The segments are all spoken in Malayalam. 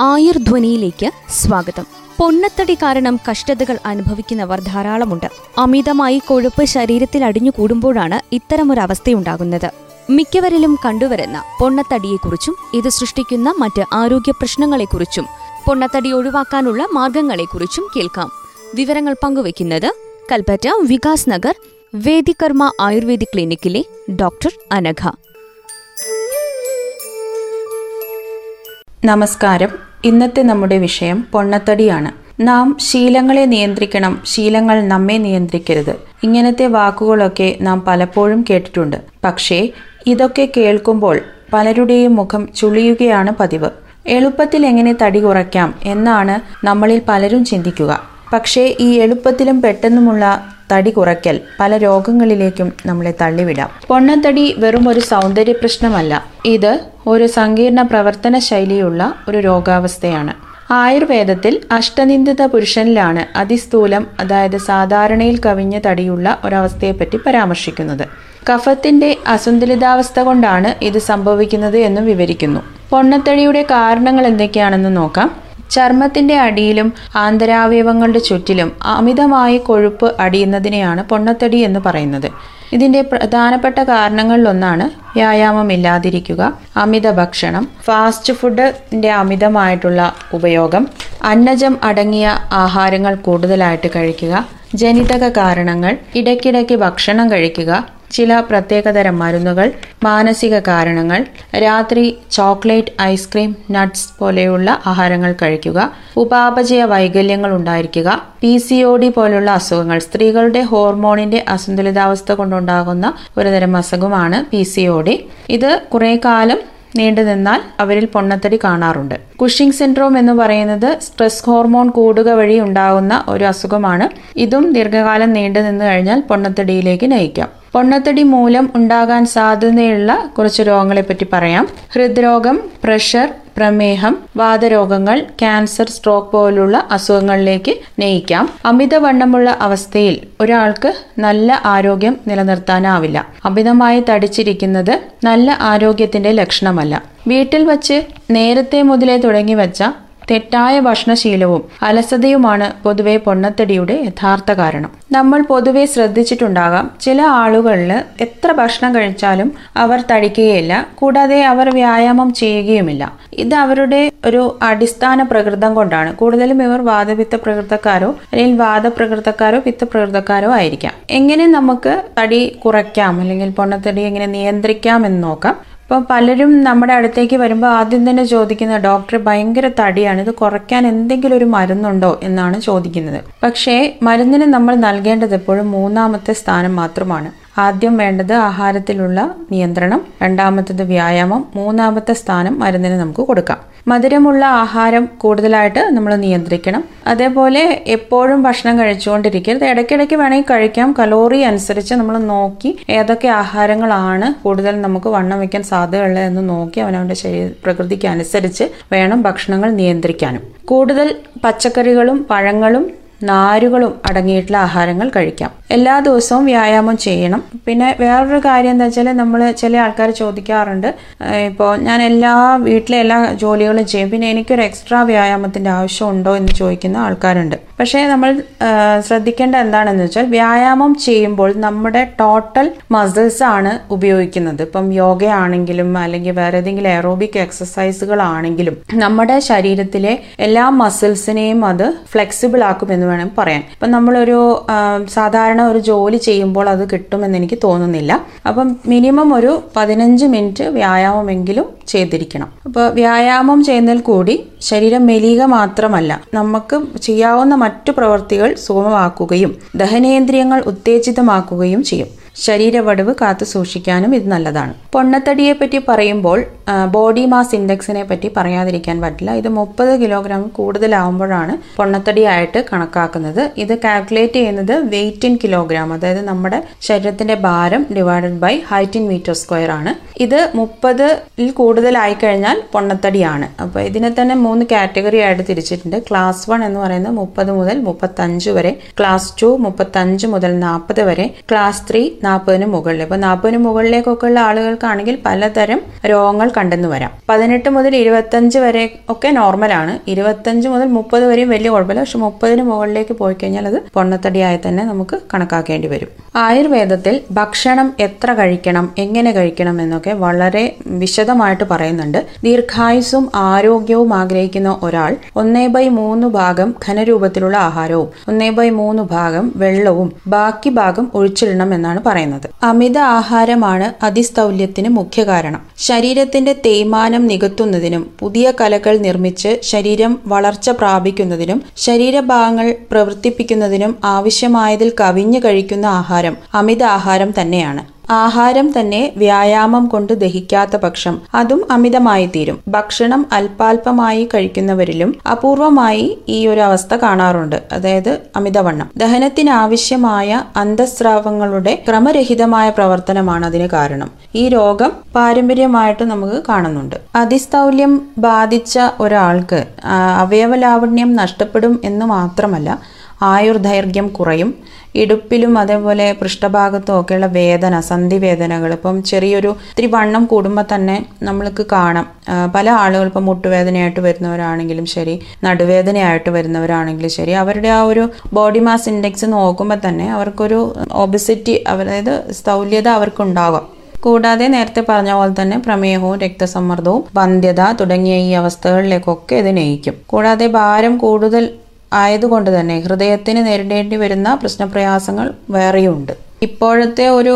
ആയുർധ്വനിയിലേക്ക് സ്വാഗതം. പൊണ്ണത്തടി കാരണം കഷ്ടതകൾ അനുഭവിക്കുന്നവർ ധാരാളമുണ്ട്. അമിതമായി കൊഴുപ്പ് ശരീരത്തിൽ അടിഞ്ഞുകൂടുമ്പോഴാണ് ഇത്തരമൊരവസ്ഥയുണ്ടാകുന്നത്. മിക്കവരിലും കണ്ടുവരുന്ന പൊണ്ണത്തടിയെക്കുറിച്ചും ഇത് സൃഷ്ടിക്കുന്ന മറ്റ് ആരോഗ്യ പ്രശ്നങ്ങളെക്കുറിച്ചും പൊണ്ണത്തടി ഒഴിവാക്കാനുള്ള മാർഗങ്ങളെക്കുറിച്ചും കേൾക്കാം. വിവരങ്ങൾ പങ്കുവയ്ക്കുന്നത് കൽപ്പറ്റ വികാസ് നഗർ വേദികർമ്മ ആയുർവേദ ക്ലിനിക്കിലെ ഡോക്ടർ അനഘ. നമസ്കാരം. ഇന്നത്തെ നമ്മുടെ വിഷയം പൊണ്ണത്തടിയാണ്. നാം ശീലങ്ങളെ നിയന്ത്രിക്കണം ശീലങ്ങൾ നമ്മെ നിയന്ത്രിക്കരുത്. ഇങ്ങനത്തെ വാക്കുകളൊക്കെ നാം പലപ്പോഴും കേട്ടിട്ടുണ്ട്. പക്ഷേ ഇതൊക്കെ കേൾക്കുമ്പോൾ പലരുടെയും മുഖം ചുളിയുകയാണ് പതിവ്. എളുപ്പത്തിൽ എങ്ങനെ തടി കുറയ്ക്കാം എന്നാണ് നമ്മളിൽ പലരും ചിന്തിക്കുക. പക്ഷേ ഈ എളുപ്പത്തിലും പെട്ടെന്നുമുള്ള തടി കുറയ്ക്കൽ പല രോഗങ്ങളിലേക്കും നമ്മളെ തള്ളിവിടാം. പൊണ്ണത്തടി വെറും ഒരു സൗന്ദര്യ പ്രശ്നമല്ല. ഇത് ഒരു സങ്കീർണ പ്രവർത്തന ശൈലിയുള്ള ഒരു രോഗാവസ്ഥയാണ്. ആയുർവേദത്തിൽ അഷ്ടനിന്ദിത പുരുഷനിലാണ് അതിസ്ഥൂലം അതായത് സാധാരണയിൽ കവിഞ്ഞ തടിയുള്ള ഒരവസ്ഥയെപ്പറ്റി പരാമർശിക്കുന്നത്. കഫത്തിന്റെ അസന്തുലിതാവസ്ഥ കൊണ്ടാണ് ഇത് സംഭവിക്കുന്നത് എന്നും വിവരിക്കുന്നു. പൊണ്ണത്തടിയുടെ കാരണങ്ങൾ എന്തൊക്കെയാണെന്ന് നോക്കാം. ചർമ്മത്തിന്റെ അടിയിലും ആന്തരാവയവങ്ങളുടെ ചുറ്റിലും അമിതമായി കൊഴുപ്പ് അടിയുന്നതിനെയാണ് പൊണ്ണത്തടി എന്ന് പറയുന്നത്. ഇതിന്റെ പ്രധാനപ്പെട്ട കാരണങ്ങളിലൊന്നാണ് വ്യായാമം ഇല്ലാതിരിക്കുക അമിത ഭക്ഷണം ഫാസ്റ്റ് ഫുഡിന്റെ അമിതമായിട്ടുള്ള ഉപയോഗം അന്നജം അടങ്ങിയ ആഹാരങ്ങൾ കൂടുതലായിട്ട് കഴിക്കുക ജനിതക കാരണങ്ങൾ ഇടയ്ക്കിടയ്ക്ക് ഭക്ഷണം കഴിക്കുക ചില പ്രത്യേകതരം മരുന്നുകൾ മാനസിക കാരണങ്ങൾ രാത്രി ചോക്ലേറ്റ് ഐസ്ക്രീം നട്ട്സ് പോലെയുള്ള ആഹാരങ്ങൾ കഴിക്കുക ഉപാപചയ വൈകല്യങ്ങൾ ഉണ്ടായിരിക്കുക പി സി ഒ ഡി പോലുള്ള അസുഖങ്ങൾ സ്ത്രീകളുടെ ഹോർമോണിന്റെ അസന്തുലിതാവസ്ഥ കൊണ്ടുണ്ടാകുന്ന ഒരുതരം അസുഖമാണ് പി സി ഒ ഡി. ഇത് കുറെ കാലം നീണ്ടു നിന്നാൽ അവരിൽ പൊണ്ണത്തടി കാണാറുണ്ട്. കുഷിംഗ് സിൻഡ്രോം എന്ന് പറയുന്നത് സ്ട്രെസ് ഹോർമോൺ കൂടുക വഴി ഉണ്ടാകുന്ന ഒരു അസുഖമാണ്. ഇതും ദീർഘകാലം നീണ്ടു നിന്ന് കഴിഞ്ഞാൽ പൊണ്ണത്തടിയിലേക്ക് നയിക്കാം. പൊണ്ണത്തടി മൂലം ഉണ്ടാകാൻ സാധ്യതയുള്ള കുറച്ച് രോഗങ്ങളെ പറ്റി പറയാം. ഹൃദ്രോഗം പ്രഷർ പ്രമേഹം വാതരോഗങ്ങൾ ക്യാൻസർ സ്ട്രോക്ക് പോലുള്ള അസുഖങ്ങളിലേക്ക് നയിക്കാം. അമിതവണ്ണമുള്ള അവസ്ഥയിൽ ഒരാൾക്ക് നല്ല ആരോഗ്യം നിലനിർത്താനാവില്ല. അമിതമായി തടിച്ചിരിക്കുന്നത് നല്ല ആരോഗ്യത്തിന്റെ ലക്ഷണമല്ല. വീട്ടിൽ വച്ച് നേരത്തെ മുതലേ തുടങ്ങി വെച്ച തെറ്റായ ഭക്ഷണശീലവും അലസതയുമാണ് പൊതുവെ പൊണ്ണത്തടിയുടെ യഥാർത്ഥ കാരണം. നമ്മൾ പൊതുവെ ശ്രദ്ധിച്ചിട്ടുണ്ടാകാം ചില ആളുകളിൽ എത്ര ഭക്ഷണം കഴിച്ചാലും അവർ തടിക്കുകയില്ല കൂടാതെ അവർ വ്യായാമം ചെയ്യുകയുമില്ല. ഇത് അവരുടെ ഒരു അടിസ്ഥാന പ്രകൃതം കൊണ്ടാണ്. കൂടുതലും ഇവർ വാദപിത്ത പ്രകൃതക്കാരോ അല്ലെങ്കിൽ വാദപ്രകൃതക്കാരോ പിത്തപ്രകൃതക്കാരോ ആയിരിക്കാം. എങ്ങനെ നമുക്ക് തടി കുറയ്ക്കാം അല്ലെങ്കിൽ പൊണ്ണത്തടി എങ്ങനെ നിയന്ത്രിക്കാം എന്ന് നോക്കാം. ഇപ്പം പലരും നമ്മുടെ അടുത്തേക്ക് വരുമ്പോൾ ആദ്യം തന്നെ ചോദിക്കുന്ന ഡോക്ടർ ഭയങ്കര തടിയാണ്. ഇത് കുറയ്ക്കാൻ എന്തെങ്കിലും ഒരു മരുന്നുണ്ടോ? എന്നാണ് ചോദിക്കുന്നത്. പക്ഷേ മരുന്നിന് നമ്മൾ നൽകേണ്ടത് എപ്പോഴും മൂന്നാമത്തെ സ്ഥാനം മാത്രമാണ്. ആദ്യം വേണ്ടത് ആഹാരത്തിലുള്ള നിയന്ത്രണം രണ്ടാമത്തത് വ്യായാമം മൂന്നാമത്തെ സ്ഥാനം മരുന്നിന് നമുക്ക് കൊടുക്കാം. മധുരമുള്ള ആഹാരം കൂടുതലായിട്ട് നമ്മൾ നിയന്ത്രിക്കണം. അതേപോലെ എപ്പോഴും ഭക്ഷണം കഴിച്ചുകൊണ്ടിരിക്കരുത്. ഇടയ്ക്കിടയ്ക്ക് വേണമെങ്കിൽ കഴിക്കാം. കലോറി അനുസരിച്ച് നമ്മൾ നോക്കി ഏതൊക്കെ ആഹാരങ്ങളാണ് കൂടുതൽ നമുക്ക് വണ്ണം വയ്ക്കാൻ സാധ്യതയുള്ളത് എന്ന് നോക്കി അവനവന്റെ ശരീര പ്രകൃതിക്ക് അനുസരിച്ച് വേണം ഭക്ഷണങ്ങൾ നിയന്ത്രിക്കാനും. കൂടുതൽ പച്ചക്കറികളും പഴങ്ങളും നാരുകളും അടങ്ങിയിട്ടുള്ള ആഹാരങ്ങൾ കഴിക്കാം. എല്ലാ ദിവസവും വ്യായാമം ചെയ്യണം. പിന്നെ വേറൊരു കാര്യം എന്താ വെച്ചാൽ നമ്മൾ ചില ആൾക്കാർ ചോദിക്കാറുണ്ട് ഇപ്പോൾ ഞാൻ എല്ലാ വീട്ടിലെ എല്ലാ ജോലികളും ചെയ്യും. പിന്നെ എനിക്കൊരു എക്സ്ട്രാ വ്യായാമത്തിന്റെ ആവശ്യമുണ്ടോ എന്ന് ചോദിക്കുന്ന ആൾക്കാരുണ്ട്. പക്ഷേ നമ്മൾ ശ്രദ്ധിക്കേണ്ട എന്താണെന്ന് വെച്ചാൽ വ്യായാമം ചെയ്യുമ്പോൾ നമ്മുടെ ടോട്ടൽ മസിൽസ് ആണ് ഉപയോഗിക്കുന്നത്. ഇപ്പം യോഗയാണെങ്കിലും അല്ലെങ്കിൽ വേറെ ഏതെങ്കിലും എറോബിക് എക്സസൈസുകളാണെങ്കിലും നമ്മുടെ ശരീരത്തിലെ എല്ലാ മസിൽസിനെയും അത് ഫ്ലെക്സിബിൾ ആക്കും എന്ന് വേണം പറയാൻ. ഇപ്പം നമ്മളൊരു സാധാരണ ഒരു ജോലി ചെയ്യുമ്പോൾ അത് കിട്ടുമെന്ന് എനിക്ക് തോന്നുന്നില്ല. അപ്പം മിനിമം ഒരു പതിനഞ്ച് മിനിറ്റ് വ്യായാമമെങ്കിലും ചെയ്തിരിക്കണം. അപ്പോൾ വ്യായാമം ചെയ്യുന്നതിൽ കൂടി ശരീരം മെലിയുക മാത്രമല്ല നമുക്ക് ചെയ്യാവുന്ന മറ്റു പ്രവൃത്തികൾ സുഗമമാക്കുകയും ദഹനേന്ദ്രിയങ്ങൾ ഉത്തേജിതമാക്കുകയും ചെയ്യും. ശരീരവടിവ് കാത്തു സൂക്ഷിക്കാനും ഇത് നല്ലതാണ്. പൊണ്ണത്തടിയെ പറ്റി പറയുമ്പോൾ ബോഡി മാസ് ഇൻഡെക്സിനെ പറ്റി പറയാതിരിക്കാൻ പറ്റില്ല. ഇത് മുപ്പത് കിലോഗ്രാം കൂടുതലാവുമ്പോഴാണ് പൊണ്ണത്തടിയായിട്ട് കണക്കാക്കുന്നത്. ഇത് കാൽക്കുലേറ്റ് ചെയ്യുന്നത് വെയിറ്റ് ഇൻ കിലോഗ്രാം അതായത് നമ്മുടെ ശരീരത്തിന്റെ ഭാരം divided by height in meter square ആണ്. ഇത് മുപ്പതിൽ കൂടുതലായി കഴിഞ്ഞാൽ പൊണ്ണത്തടിയാണ്. അപ്പോൾ ഇതിനെ തന്നെ മൂന്ന് കാറ്റഗറി ആയിട്ട് തിരിച്ചിട്ടുണ്ട്. ക്ലാസ് വൺ എന്ന് പറയുന്നത് മുപ്പത് മുതൽ മുപ്പത്തഞ്ച് വരെ ക്ലാസ് ടു മുപ്പത്തഞ്ച് മുതൽ നാൽപ്പത് വരെ ക്ലാസ് ത്രീ നാൽപ്പതിന് മുകളിൽ ഇപ്പൊ നാൽപ്പതിന് മുകളിലേക്കൊക്കെ ഉള്ള ആളുകൾക്കാണെങ്കിൽ പലതരം രോഗങ്ങൾ കണ്ടെന്ന് വരാം. പതിനെട്ട് മുതൽ ഇരുപത്തഞ്ച് വരെ ഒക്കെ നോർമലാണ് ഇരുപത്തഞ്ച് മുതൽ മുപ്പത് വരെയും വലിയ കുഴപ്പമില്ല. പക്ഷെ മുപ്പതിന് മുകളിലേക്ക് പോയി കഴിഞ്ഞാൽ അത് പൊണ്ണത്തടിയായി തന്നെ നമുക്ക് കണക്കാക്കേണ്ടി വരും. ആയുർവേദത്തിൽ ഭക്ഷണം എത്ര കഴിക്കണം എങ്ങനെ കഴിക്കണം എന്നൊക്കെ വളരെ വിശദമായിട്ട് പറയുന്നുണ്ട്. ദീർഘായുസും ആരോഗ്യവും ആഗ്രഹിക്കുന്ന ഒരാൾ ഒന്നേ ബൈ മൂന്ന് ഭാഗം ഖനരൂപത്തിലുള്ള ആഹാരവും ഒന്നേ ബൈ മൂന്ന് ഭാഗം വെള്ളവും ബാക്കി ഭാഗം ഒഴിച്ചിടണം എന്നാണ് പറയുന്നത്. അമിത ആഹാരമാണ് അതിസ്ഥൗല്യത്തിന് മുഖ്യ കാരണം. ശരീരത്തിന്റെ തേയ്മാനം നികത്തുന്നതിനും പുതിയ കലകൾ നിർമ്മിച്ച് ശരീരം വളർച്ച പ്രാപിക്കുന്നതിനും ശരീരഭാഗങ്ങൾ പ്രവർത്തിപ്പിക്കുന്നതിനും ആവശ്യമായതിൽ കവിഞ്ഞു കഴിക്കുന്ന ആഹാരം അമിത ആഹാരം തന്നെയാണ്. ആഹാരം തന്നെ വ്യായാമം കൊണ്ട് ദഹിക്കാത്ത പക്ഷം അതും അമിതമായി തീരും. ഭക്ഷണം അല്പാൽപമായി കഴിക്കുന്നവരിലും അപൂർവമായി ഈ ഒരു അവസ്ഥ കാണാറുണ്ട്. അതായത് അമിതവണ്ണം. ദഹനത്തിനാവശ്യമായ അന്തസ്രാവങ്ങളുടെ ക്രമരഹിതമായ പ്രവർത്തനമാണ് അതിന് കാരണം. ഈ രോഗം പാരമ്പര്യമായിട്ട് നമുക്ക് കാണുന്നുണ്ട്. അതിസ്ഥൗല്യം ബാധിച്ച ഒരാൾക്ക് അവയവലാവണ്യം നഷ്ടപ്പെടും എന്ന് മാത്രമല്ല ആയുർദൈർഘ്യം കുറയും ഇടുപ്പിലും അതേപോലെ പൃഷ്ഠഭാഗത്തും ഒക്കെയുള്ള വേദന സന്ധി വേദനകൾ ഇപ്പം ചെറിയൊരു ഇത്തിരി വണ്ണം കൂടുമ്പോൾ തന്നെ നമ്മൾക്ക് കാണാം. പല ആളുകൾ ഇപ്പം മുട്ടുവേദനയായിട്ട് വരുന്നവരാണെങ്കിലും ശരി നടുവേദനയായിട്ട് വരുന്നവരാണെങ്കിലും ശരി അവരുടെ ആ ഒരു ബോഡി മാസ് ഇൻഡെക്സ് നോക്കുമ്പോൾ തന്നെ അവർക്കൊരു ഒബിസിറ്റി അതായത് സ്ഥൗല്യത അവർക്കുണ്ടാകാം. കൂടാതെ നേരത്തെ പറഞ്ഞ പോലെ തന്നെ പ്രമേഹവും രക്തസമ്മർദ്ദവും വന്ധ്യത തുടങ്ങിയ ഈ അവസ്ഥകളിലേക്കൊക്കെ ഇത് നയിക്കും. കൂടാതെ ഭാരം കൂടുതൽ ആയതുകൊണ്ട് തന്നെ ഹൃദയത്തിന് നേരിടേണ്ടി വരുന്ന പ്രശ്നപ്രയാസങ്ങൾ വേറെയുണ്ട്. ഇപ്പോഴത്തെ ഒരു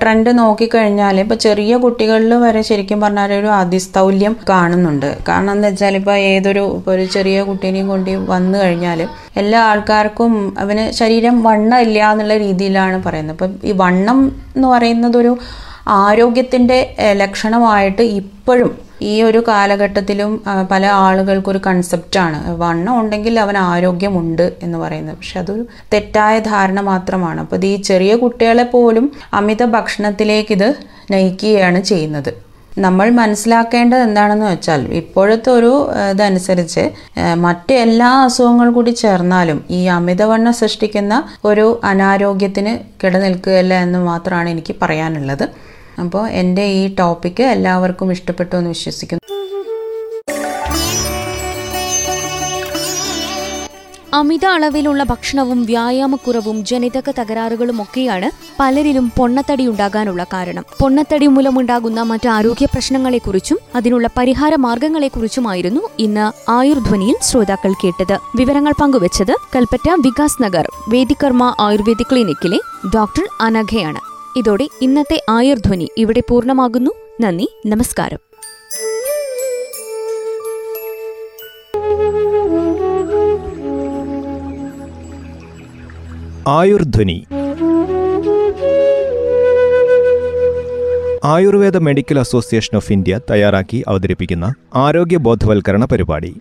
ട്രെൻഡ് നോക്കിക്കഴിഞ്ഞാൽ ഇപ്പൊ ചെറിയ കുട്ടികളിൽ വരെ ശരിക്കും പറഞ്ഞാൽ ഒരു അതിസ്ഥൗല്യം കാണുന്നുണ്ട്. കാരണം എന്താ വെച്ചാൽ ഇപ്പൊ ഏതൊരു ഒരു ചെറിയ കുട്ടീനെയും കൊണ്ട് വന്നു കഴിഞ്ഞാൽ എല്ലാ ആൾക്കാർക്കും അവന് ശരീരം വണ്ണം ഇല്ല എന്നുള്ള രീതിയിലാണ് പറയുന്നത്. അപ്പം ഈ വണ്ണം എന്ന് പറയുന്നത് ഒരു ആരോഗ്യത്തിന്റെ ലക്ഷണമായിട്ട് ഇപ്പോഴും ഈ ഒരു കാലഘട്ടത്തിലും പല ആളുകൾക്കൊരു കൺസെപ്റ്റാണ് വണ്ണം ഉണ്ടെങ്കിൽ അവൻ ആരോഗ്യമുണ്ട് എന്ന് പറയുന്നത്. പക്ഷെ അതൊരു തെറ്റായ ധാരണ മാത്രമാണ്. അപ്പോൾ ഈ ചെറിയ കുട്ടികളെ പോലും അമിത ഭക്ഷണത്തിലേക്ക് ഇത് നയിക്കുകയാണ് ചെയ്യുന്നത്. നമ്മൾ മനസ്സിലാക്കേണ്ടത് എന്താണെന്ന് വെച്ചാൽ ഇപ്പോഴത്തെ ഒരു ഇതനുസരിച്ച് മറ്റ് എല്ലാ അസുഖങ്ങൾ കൂടി ചേർന്നാലും ഈ അമിതവണ്ണം സൃഷ്ടിക്കുന്ന ഒരു അനാരോഗ്യത്തിന് കിടനിൽക്കുകയല്ല എന്ന് മാത്രമാണ് എനിക്ക് പറയാനുള്ളത്. അപ്പോൾ എന്റെ ഈ ടോപ്പിക്ക് എല്ലാവർക്കും ഇഷ്ടപ്പെട്ടു എന്ന് വിശ്വസിക്കുന്നു. അമിത അളവിലുള്ള ഭക്ഷണവും വ്യായാമക്കുറവും ജനിതക തകരാറുകളും ഒക്കെയാണ് പലരിലും പൊണ്ണത്തടി ഉണ്ടാകാനുള്ള കാരണം. പൊണ്ണത്തടി മൂലമുണ്ടാകുന്ന മറ്റ് ആരോഗ്യ പ്രശ്നങ്ങളെക്കുറിച്ചും അതിനുള്ള പരിഹാര മാർഗങ്ങളെക്കുറിച്ചുമായിരുന്നു ഇന്ന് ആയുർധ്വനിയിൽ ശ്രോതാക്കൾ കേട്ടത്. വിവരങ്ങൾ പങ്കുവച്ചത് കൽപ്പറ്റ വികാസ് നഗർ വേദികർമ്മ ആയുർവേദിക് ക്ലിനിക്കിലെ ഡോക്ടർ അനഘയാണ്. ഇതോടെ ഇന്നത്തെ ആയുർധ്വനി ഇവിടെ പൂർണമാകുന്നു. നന്ദി നമസ്കാരം. Ayurdhwani. Ayurveda medical association of India തയ്യാറാക്കി അവതരിപ്പിക്കുന്ന ആരോഗ്യ ബോധവൽക്കരണ പരിപാടി.